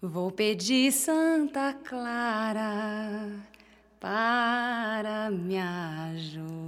de Santa Clara para me ajudar.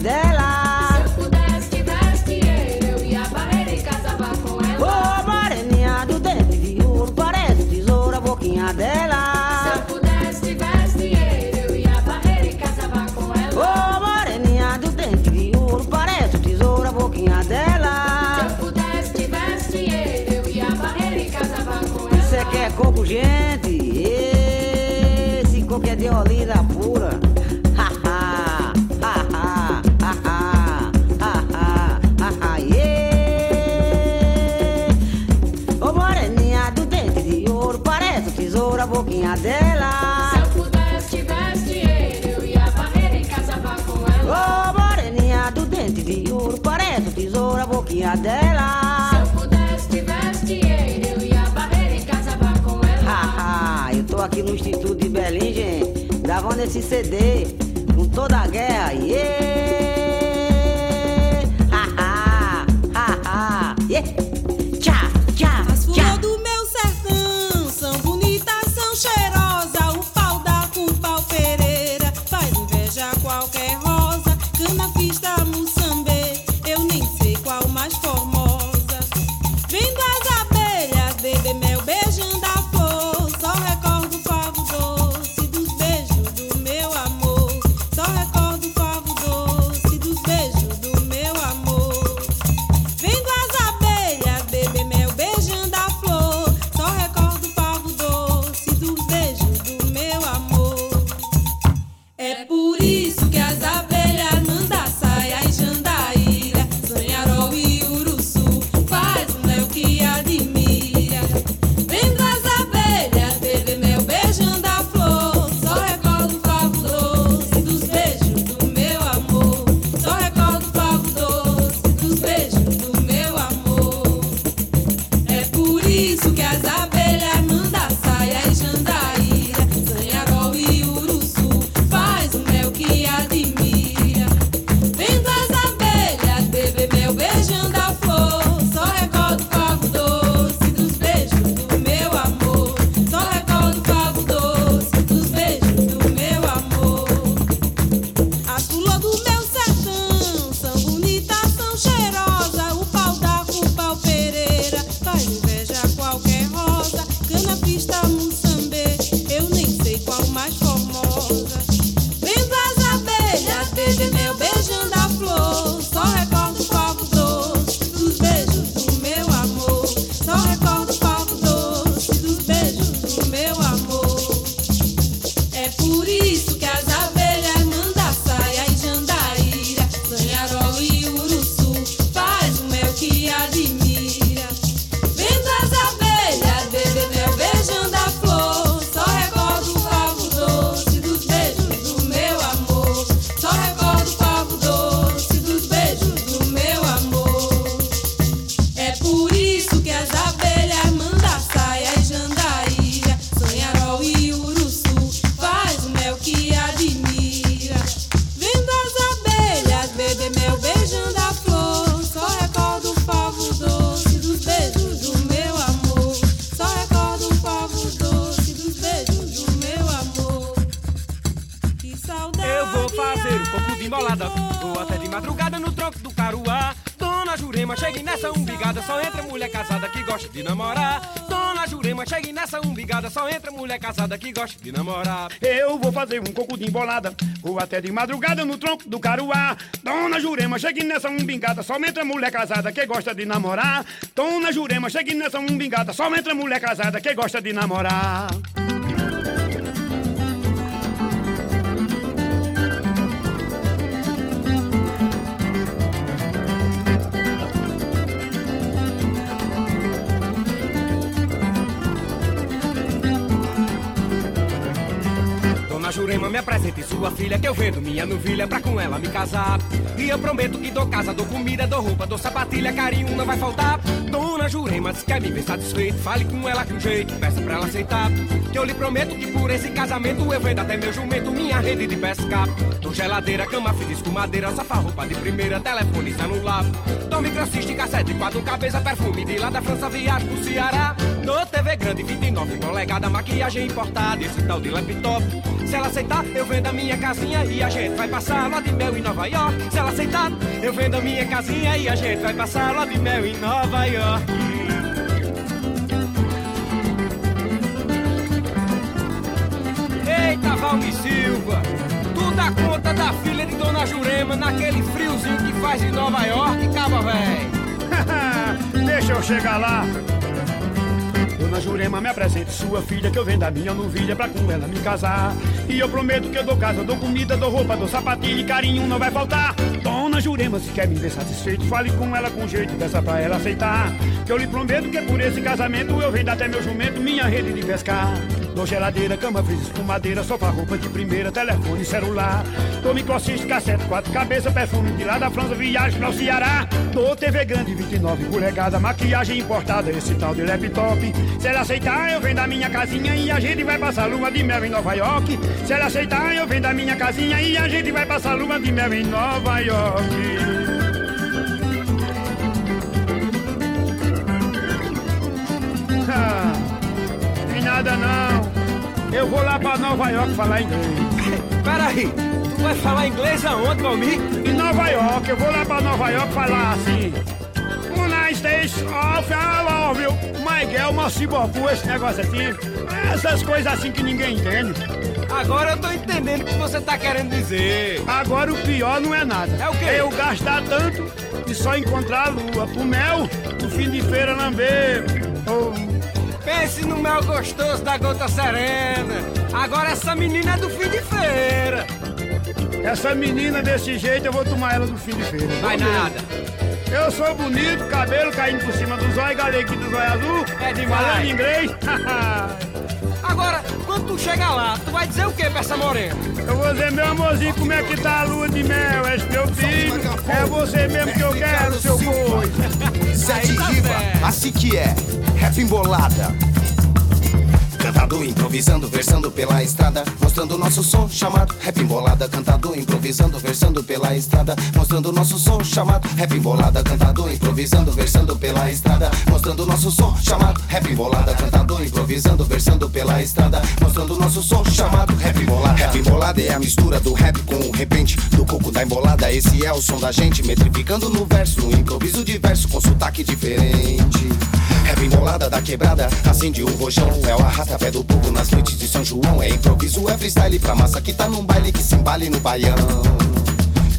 dela. Se eu pudesse, tivesse dinheiro, eu ia barrer e casava com ela. Ô, moreninha do dedo de ouro, parece tesoura, a boquinha dela. Se eu pudesse, tivesse dinheiro, eu ia barrer e casava com ela. Ô, moreninha do dedo de ouro, parece tesoura, a boquinha dela. Se eu pudesse, tivesse dinheiro, eu ia barrer e casava com ela. Você é quer é coco, gente? Esse coco é de olina pura. e dela. Se eu pudesse, tivesse dinheiro, eu ia barreira e casava com ela. Haha, eu tô aqui no Instituto de Belém, gente, gravando esse CD com toda a guerra, yeah! Vou até de madrugada no tronco do caruá. Dona Jurema, chegue nessa umbigada, só entra mulher casada que gosta de namorar. Dona Jurema, chegue nessa umbigada, só entra mulher casada que gosta de namorar. Sua filha que eu vendo minha novilha pra com ela me casar. E eu prometo que dou casa, dou comida, dou roupa, dou sapatilha, carinho não vai faltar. Dona Jurema, se quer me ver satisfeito, fale com ela com jeito, peça pra ela aceitar. Que eu lhe prometo que por esse casamento eu vendo até meu jumento, minha rede de pesca. Dou geladeira, cama, com madeira, sofá, roupa de primeira, telefone, celular. Dou microciste, cassete, quatro cabeça, perfume de lá da França, viagem pro Ceará. Dou TV grande, 29 polegada, maquiagem importada, esse tal de laptop. Se ela aceitar, eu vendo a minha casinha e a gente vai passar lá de mel em Nova York. Se ela aceitar, eu vendo a minha casinha e a gente vai passar lá de mel em Nova York. Valmi Silva, tu dá conta da filha de Dona Jurema naquele friozinho que faz em Nova York, caba véi. Deixa eu chegar lá. Dona Jurema, me apresente sua filha, que eu vendo a minha novilha pra com ela me casar. E eu prometo que eu dou casa, dou comida, dou roupa, dou sapatilha e carinho não vai faltar. Dona Jurema, se quer me ver satisfeito, fale com ela com jeito, dessa pra ela aceitar. Que eu lhe prometo que por esse casamento eu vendo até meu jumento, minha rede de pescar. Dou geladeira, cama, friso com madeira, sofá, roupa de primeira, telefone, celular. Dou microcista, cassete, quatro cabeças, perfume de lá da França, viagem pra o Ceará. Dou TV grande, 29 polegada, maquiagem importada, esse tal de laptop. Se ela aceitar, eu vendo a minha casinha e a gente vai passar lua de mel em Nova York. Se ela aceitar, eu vendo a minha casinha e a gente vai passar lua de mel em Nova York. Tem nada não. Eu vou lá pra Nova York falar inglês. Peraí, tu vai falar inglês aonde, Valmir? Em Nova York, eu vou lá pra Nova York falar assim. United States of I love you. My girl, Macibocu, esse negócio assim. Essas coisas assim que ninguém entende. Agora eu tô entendendo o que você tá querendo dizer. Agora o pior não é nada. É o quê? Eu gastar tanto e só encontrar a lua. Pro mel, no fim de feira lamber. Oh, Pense no mel gostoso da gota serena. Agora essa menina é do fim de feira. essa menina desse jeito, eu vou tomar ela no fim de feira. Vai Vou mesmo. nada. Eu sou bonito, cabelo caindo por cima do zóio, galeguinho do zóio azul. É demais. Falando inglês. Agora, quando tu chegar lá, tu vai dizer o que pra essa morena? Eu vou dizer, meu amorzinho, como é que tá a lua de mel? És meu filho, é você mesmo que eu quero, seu boi. Zé de tá Riva, assim que é, rap embolada. Cantador improvisando, versando pela estrada, mostrando nosso som chamado rap embolada. Cantador improvisando, versando pela estrada, mostrando nosso som chamado rap embolada. Cantador improvisando, versando pela estrada, mostrando nosso som chamado rap embolada. Cantador improvisando, versando pela estrada, mostrando nosso som chamado rap embolada. Rap embolada é a mistura do rap com o repente do coco da embolada. Esse é o som da gente metrificando no verso, no improviso diverso com sotaque diferente. Rap embolada da quebrada, acende o rojão. É o arrasta-pé do povo nas noites de São João. É improviso, é freestyle pra massa que tá num baile que se embale no baião.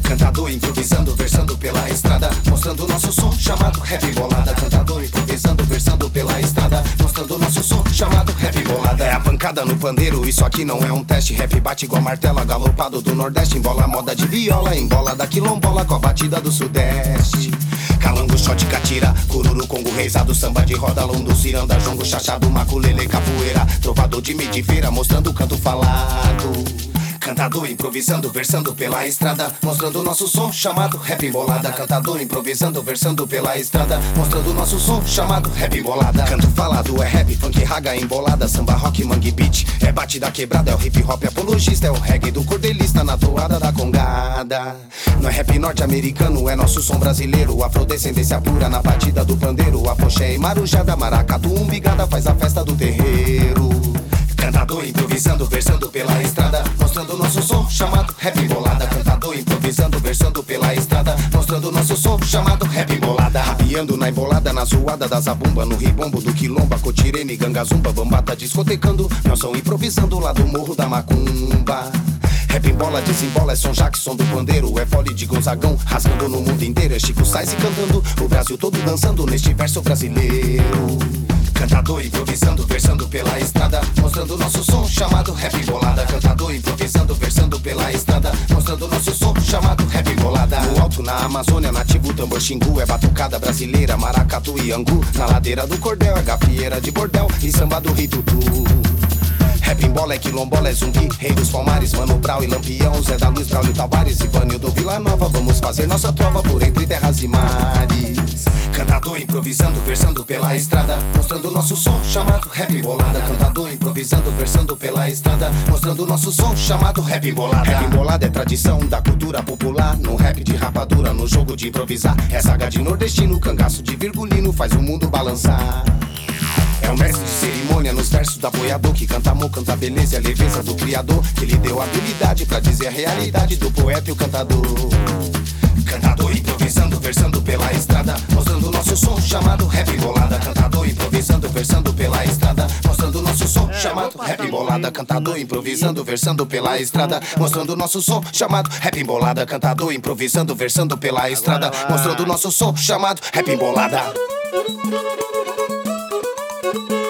Cantador improvisando, versando pela estrada, mostrando nosso som chamado rap bolada. Cantador improvisando, versando pela estrada, mostrando nosso som chamado rap bolada. É a pancada no pandeiro, isso aqui não é um teste. Rap bate igual martelo, galopado do Nordeste. Embola moda de viola, embola da quilombola com a batida do Sudeste. Calango, shot, catira, cururu, congo, reizado, samba de roda, londo, ciranda, jongo, chachado, maculele, capoeira, trovador de medifeira, mostrando o canto falado. Cantador improvisando, versando pela estrada, mostrando nosso som chamado rap embolada. Cantador improvisando, versando pela estrada, mostrando nosso som chamado rap embolada. Canto falado é rap, funk, raga, embolada, samba, rock, mangue, beat. É bate da quebrada, é o hip hop apologista, é o reggae do cordelista na toada da congada. Não é rap norte-americano, é nosso som brasileiro. Afrodescendência pura na batida do pandeiro. Apoxé e marujada, maracatu, umbigada, faz a festa do terreiro. Cantador improvisando, versando pela estrada, mostrando nosso som chamado rap bolada. Cantador improvisando, versando pela estrada, mostrando nosso som chamado rap embolada. Rabiando na embolada, na zoada da zabumba, no ribombo do quilomba, cotirene, gangazumba, bambata discotecando, nós som improvisando lá do morro da macumba. Rap embola, desembola, é som Jackson do pandeiro, é fole de Gonzagão, rasgando no mundo inteiro, é Chico Sainz cantando, o Brasil todo dançando neste verso brasileiro. Cantador improvisando, versando pela estrada, mostrando nosso som chamado rap bolada. Cantador improvisando, versando pela estrada, mostrando nosso som chamado rap bolada. No alto, na Amazônia, nativo tambor xingu, é batucada brasileira, maracatu e angu. Na ladeira do cordel, é gafieira de bordel e samba do ritutu. Rap bola é quilombola, é zumbi, rei dos palmares, Mano Brau e Lampião, Zé da Luz, Braulio Tavares do Vila Nova. Vamos fazer nossa trova por entre terras e mares. Cantador improvisando, versando pela estrada, mostrando nosso som chamado rap bolada. Cantador improvisando, versando pela estrada, mostrando nosso som chamado rap bolada. Rap bolada é tradição da cultura popular, no rap de rapadura, no jogo de improvisar. É saga de nordestino, cangaço de virgulino, faz o mundo balançar. É um mestre de cerimônia nos versos da boiador Que canta amor, canta beleza e a leveza do criador Que lhe deu habilidade pra dizer a realidade do poeta e o cantador. Cantador improvisando, versando pela estrada Mostrando nosso som chamado rap bolada. Cantador improvisando, versando pela estrada Mostrando nosso som chamado rap bolada. Cantador improvisando, versando pela estrada Mostrando nosso som chamado rap bolada. Cantador improvisando, versando pela estrada Mostrando nosso som chamado rap bolada Thank you.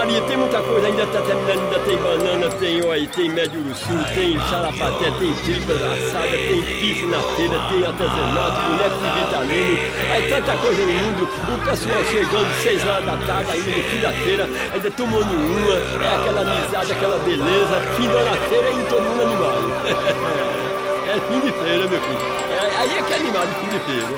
Tem muita coisa, ainda tá terminando, ainda tem banana, tem oi, tem médio urso, tem xarapaté, tem tripa assada, tem pife na feira, tem artesanato, boneco de vitamina, aí tanta coisa no mundo, o pessoal chegando seis horas da tarde, ainda no fim da feira, ainda tomando uma, é aquela amizade, aquela beleza, fim da feira e todo mundo animado. É fim de feira, meu filho. É, aí é que é animado, fim de feira.